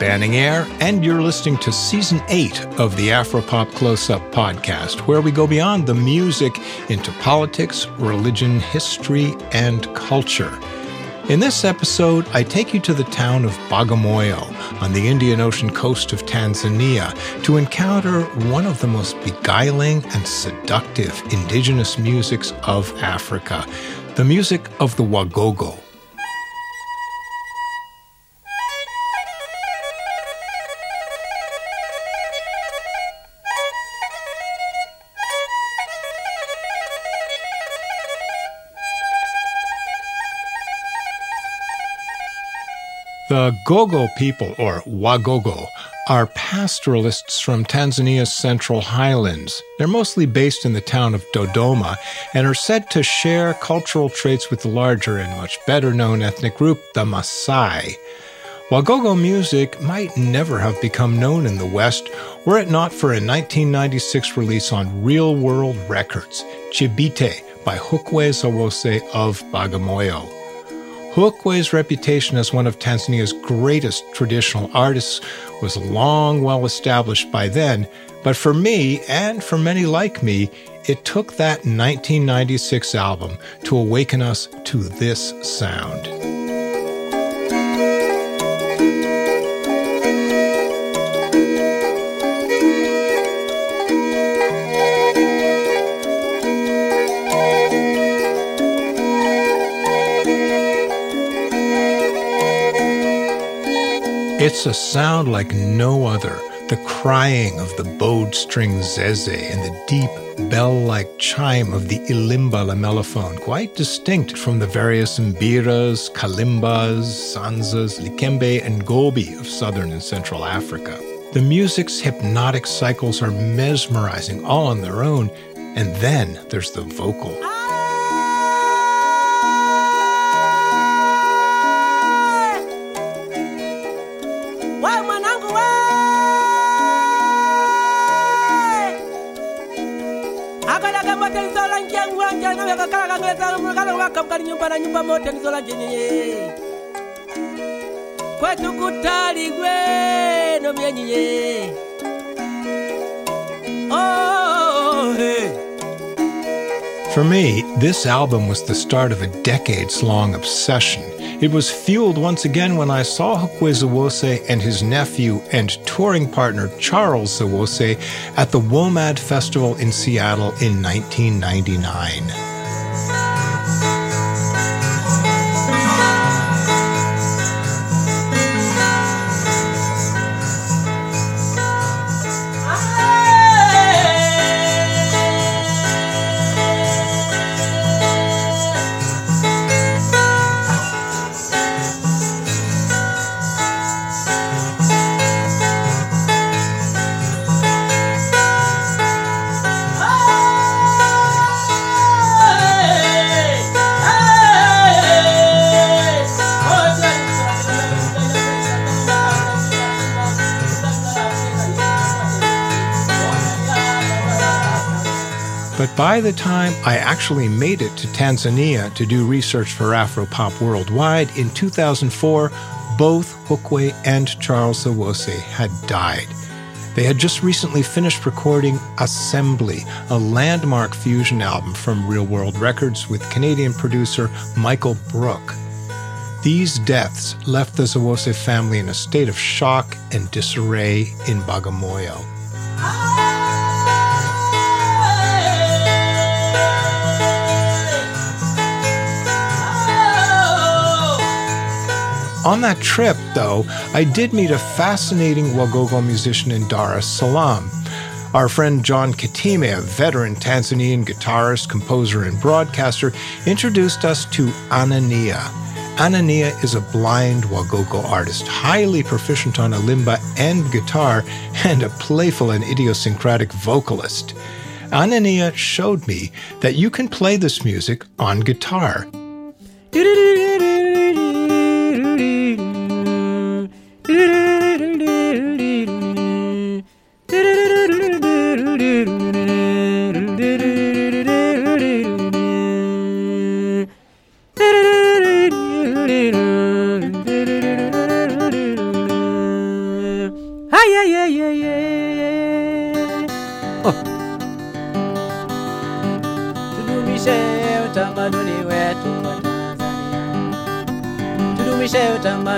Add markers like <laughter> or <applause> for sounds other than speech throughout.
Banning Eyre, and you're listening to Season 8 of the Afropop Close Up podcast, where we go beyond the music into politics, religion, history, and culture. In this episode, I take you to the town of Bagamoyo on the Indian Ocean coast of Tanzania to encounter one of the most beguiling and seductive indigenous musics of Africa, the music of the Wagogo. The Gogo people, or Wagogo, are pastoralists from Tanzania's central highlands. They're mostly based in the town of Dodoma and are said to share cultural traits with the larger and much better known ethnic group, the Maasai. Wagogo music might never have become known in the West were it not for a 1996 release on Real World Records, Chibite by Hukwe Zawose of Bagamoyo. Hukwe's reputation as one of Tanzania's greatest traditional artists was long well established by then, but for me, and for many like me, it took that 1996 album to awaken us to this sound. It's a sound like no other. The crying of the bowed string zeze and the deep bell like chime of the ilimba lamellophone, quite distinct from the various mbiras, kalimbas, sanzas, likembe, and gobi of southern and central Africa. The music's hypnotic cycles are mesmerizing all on their own, and then there's the vocal. Nyumba na nyumba mote kwetu kutali oh. For me, this album was the start of a decades long obsession. It was fueled once again when I saw Hukwe Zawose and his nephew and touring partner Charles Zawose at the WOMAD Festival in Seattle in 1999. By the time I actually made it to Tanzania to do research for Afropop Worldwide in 2004, both Hukwe and Charles Zawose had died. They had just recently finished recording Assembly, a landmark fusion album from Real World Records with Canadian producer Michael Brook. These deaths left the Zawose family in a state of shock and disarray in Bagamoyo. On that trip, though, I did meet a fascinating Wagogo musician in Dar es Salaam. Our friend John Kitime, a veteran Tanzanian guitarist, composer, and broadcaster, introduced us to Anania. Anania is a blind Wagogo artist, highly proficient on a limba and guitar, <laughs> and a playful and idiosyncratic vocalist. Anania showed me that you can play this music on guitar.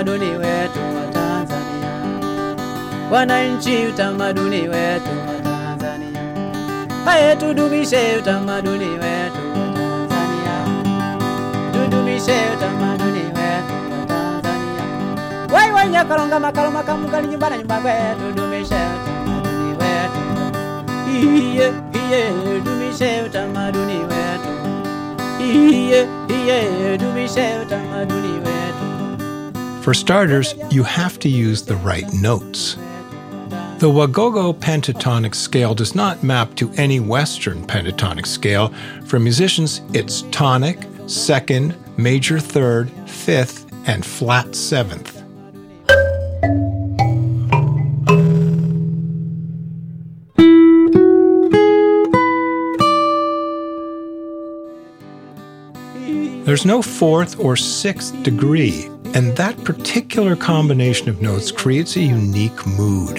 Utamaduni wetu wa Tanzania, wananchi, utamaduni wetu wa Tanzania, haye, tudumishe utamaduni wetu wa Tanzania, tudumishe utamaduni wetu wa Tanzania, wai wai nyakalonga makalo makamugali nyumbana nyumba kwetu, tudumishe utamaduni wetu. Iye iye dumishe utamaduni wetu. Iye iye dumishe utamaduni wetu For starters, you have to use the right notes. The Wagogo pentatonic scale does not map to any Western pentatonic scale. For musicians, it's tonic, second, major third, fifth, and flat seventh. There's no fourth or sixth degree, and that particular combination of notes creates a unique mood.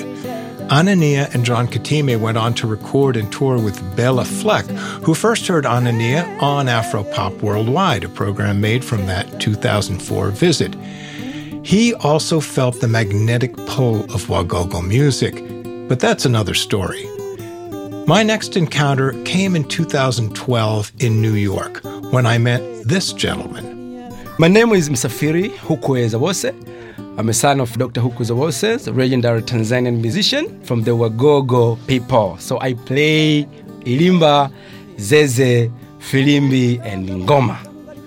Anania and John Kitime went on to record and tour with Béla Fleck, who first heard Anania on Afropop Worldwide, a program made from that 2004 visit. He also felt the magnetic pull of Wagogo music, but that's another story. My next encounter came in 2012 in New York when I met this gentleman. My name is Msafiri Hukwe Zawose. I'm a son of Dr. Zawose, a legendary Tanzanian musician from the Wagogo people. So I play ilimba, zeze, filimbi, and ngoma.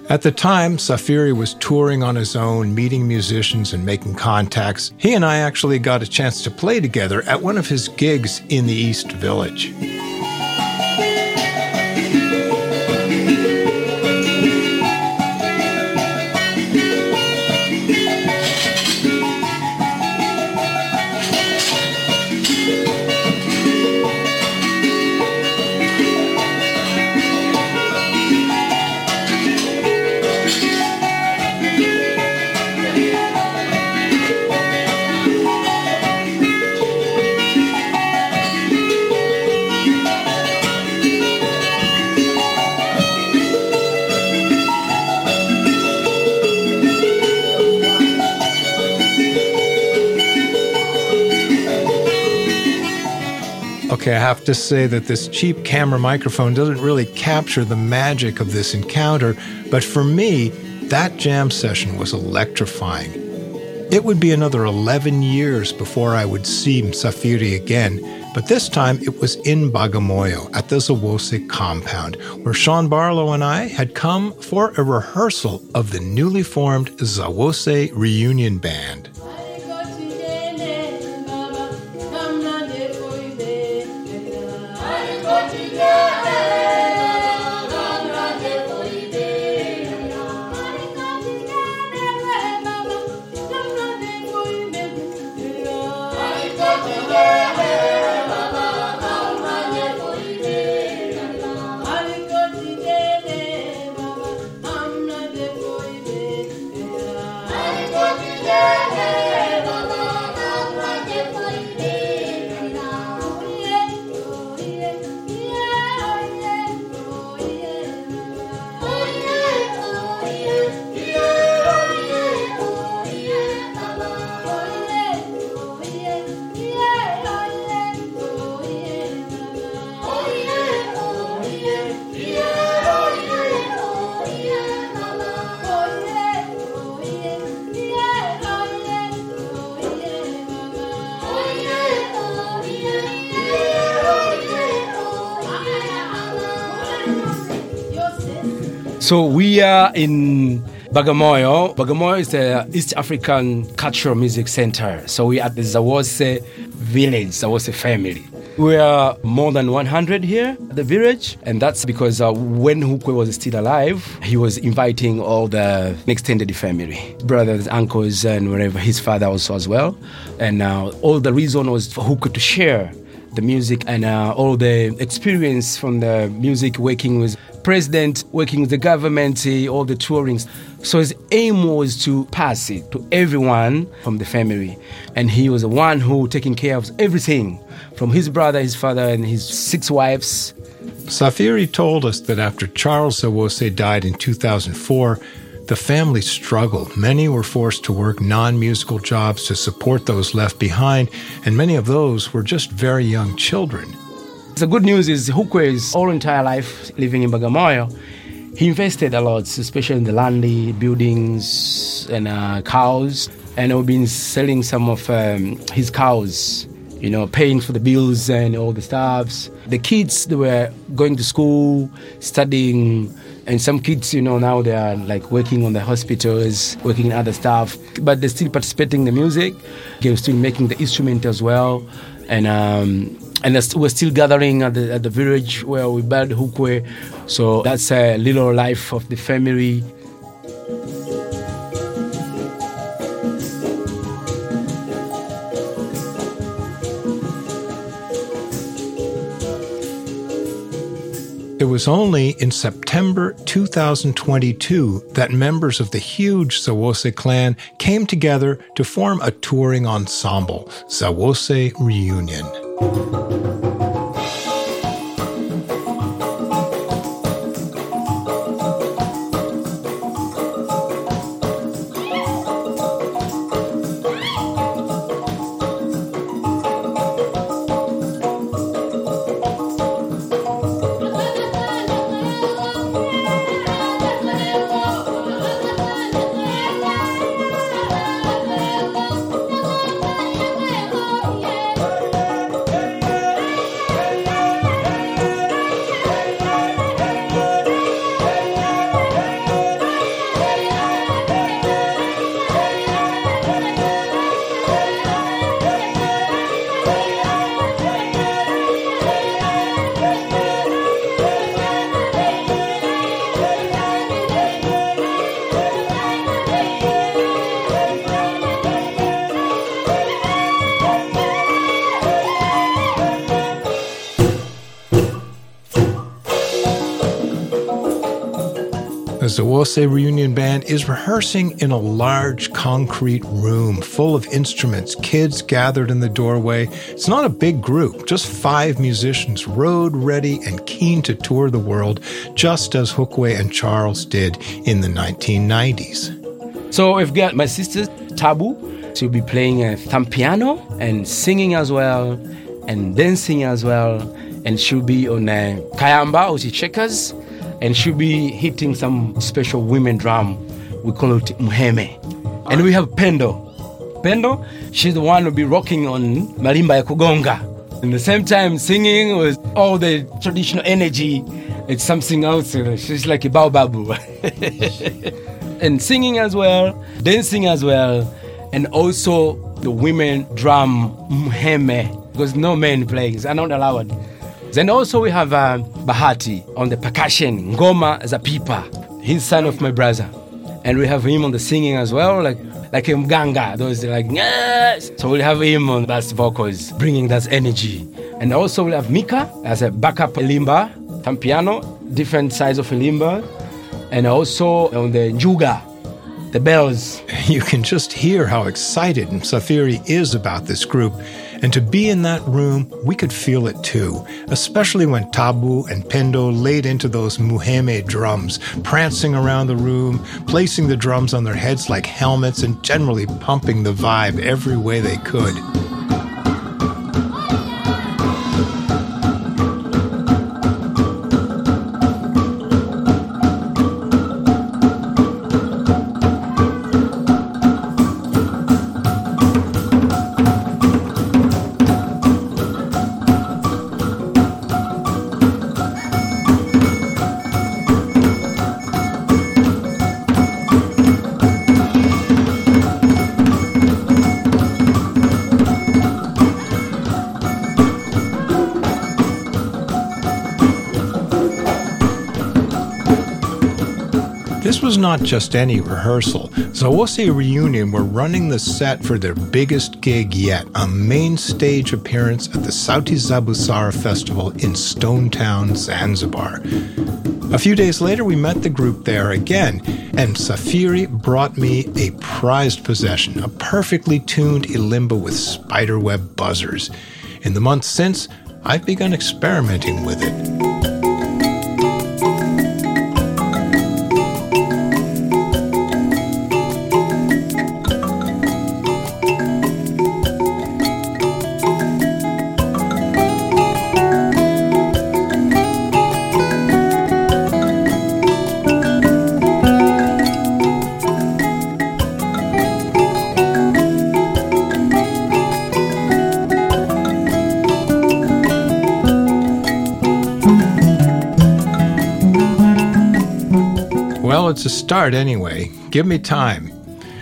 At the time, Safiri was touring on his own, meeting musicians and making contacts. He and I actually got a chance to play together at one of his gigs in the East Village. Okay, I have to say that this cheap camera microphone doesn't really capture the magic of this encounter, but for me, that jam session was electrifying. It would be another 11 years before I would see Msafiri again, but this time it was in Bagamoyo at the Zawose compound, where Sean Barlow and I had come for a rehearsal of the newly formed Zawose Reunion Band. Are in Bagamoyo. Bagamoyo is the East African Cultural Music Center. So we are at the Zawose village, Zawose family. We are more than 100 here at the village, and that's because uh, when Hukwe was still alive, he was inviting all the extended family, brothers, uncles, and wherever his father also as well. And uh, all the reason was for Hukwe to share the music and uh, all the experience from the music working with president, working with the government, uh, all the tourings. So his aim was to pass it to everyone from the family. And he was the one who taking care of everything from his brother, his father, and his six wives Safiri told us that after Charles Zawose died in 2004, the family struggled. Many were forced to work non musical jobs to support those left behind, and many of those were just very young children. The good news is Hukwe's whole entire life living in Bagamoyo, he invested a lot, especially in the land, buildings, and uh, cows. And we've been selling some of um, his cows, you know, paying for the bills and all the stuffs. The kids, they were going to school, studying, and some kids, you know, now they are like working on the hospitals, working in other stuff, but they're still participating in the music. They're still making the instrument as well. And um, and we're still gathering at the, at the village where we built Hukwe. So that's a little life of the family. It was only in September 2022 that members of the huge Zawose clan came together to form a touring ensemble, Zawose Reunion. Thank you. The Zawose Reunion Band is rehearsing in a large concrete room full of instruments, kids gathered in the doorway. It's not a big group, just five musicians, road ready and keen to tour the world, just as Hukwe and Charles did in the 1990s. So we've got my sister, Tabu. She'll be playing uh, a thumb piano and singing as well, and dancing as well. And she'll be on a kayamba, which is checkers and she'll be hitting some special women drum. We call it muheme. And we have Pendo. Pendo, she's the one who'll be rocking on marimba ya kugonga. And the same time singing with all the traditional energy. It's something else. She's like a baobabu. <laughs> and singing as well, dancing as well, and also the women drum muheme because no men playing. Are not allowed. Then also we have uh, Bahati on the percussion, Ngoma Zapipa. He's son of my brother. And we have him on the singing as well, like like a mganga. Those like yes. So we'll have him on bass vocals, bringing that energy. And also we'll have Mika as a backup limba, thumb piano, different size of a limba, and also on the njuga, the bells. You can just hear how excited Safiri is about this group. And to be in that room, we could feel it too, especially when Tabu and Pendo laid into those muheme drums, prancing around the room, placing the drums on their heads like helmets, and generally pumping the vibe every way they could. This was not just any rehearsal. Zawose Reunion were running the set for their biggest gig yet, a main stage appearance at the Sauti za Busara Festival in Stonetown, Zanzibar. A few days later, we met the group there again, and Safiri brought me a prized possession, a perfectly tuned Ilimba with spiderweb buzzers. In the months since, I've begun experimenting with it. A start anyway. Give me time.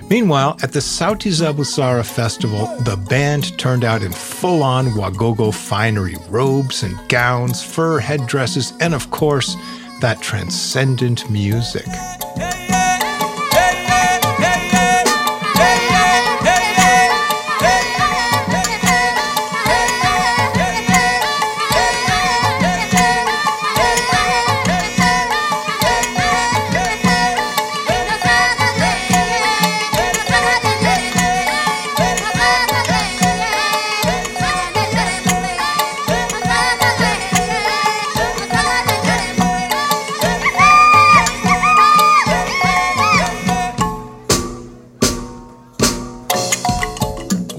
Meanwhile, at the Sauti Busara festival, the band turned out in full on Wagogo finery robes and gowns, fur headdresses, and of course, that transcendent music.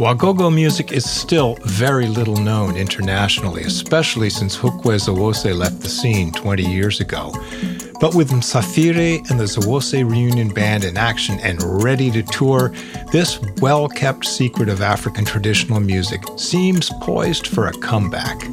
Wagogo music is still very little known internationally, especially since Hukwe Zawose left the scene 20 years ago. But with Msafiri and the Zawose Reunion Band in action and ready to tour, this well kept secret of African traditional music seems poised for a comeback.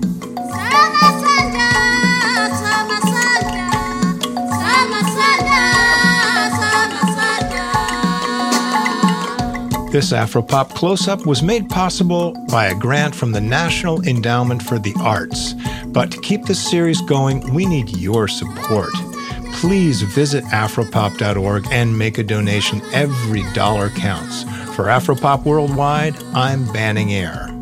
This Afropop close up was made possible by a grant from the National Endowment for the Arts. But to keep this series going, we need your support. Please visit afropop.org and make a donation. Every dollar counts. For Afropop Worldwide, I'm Banning Eyre.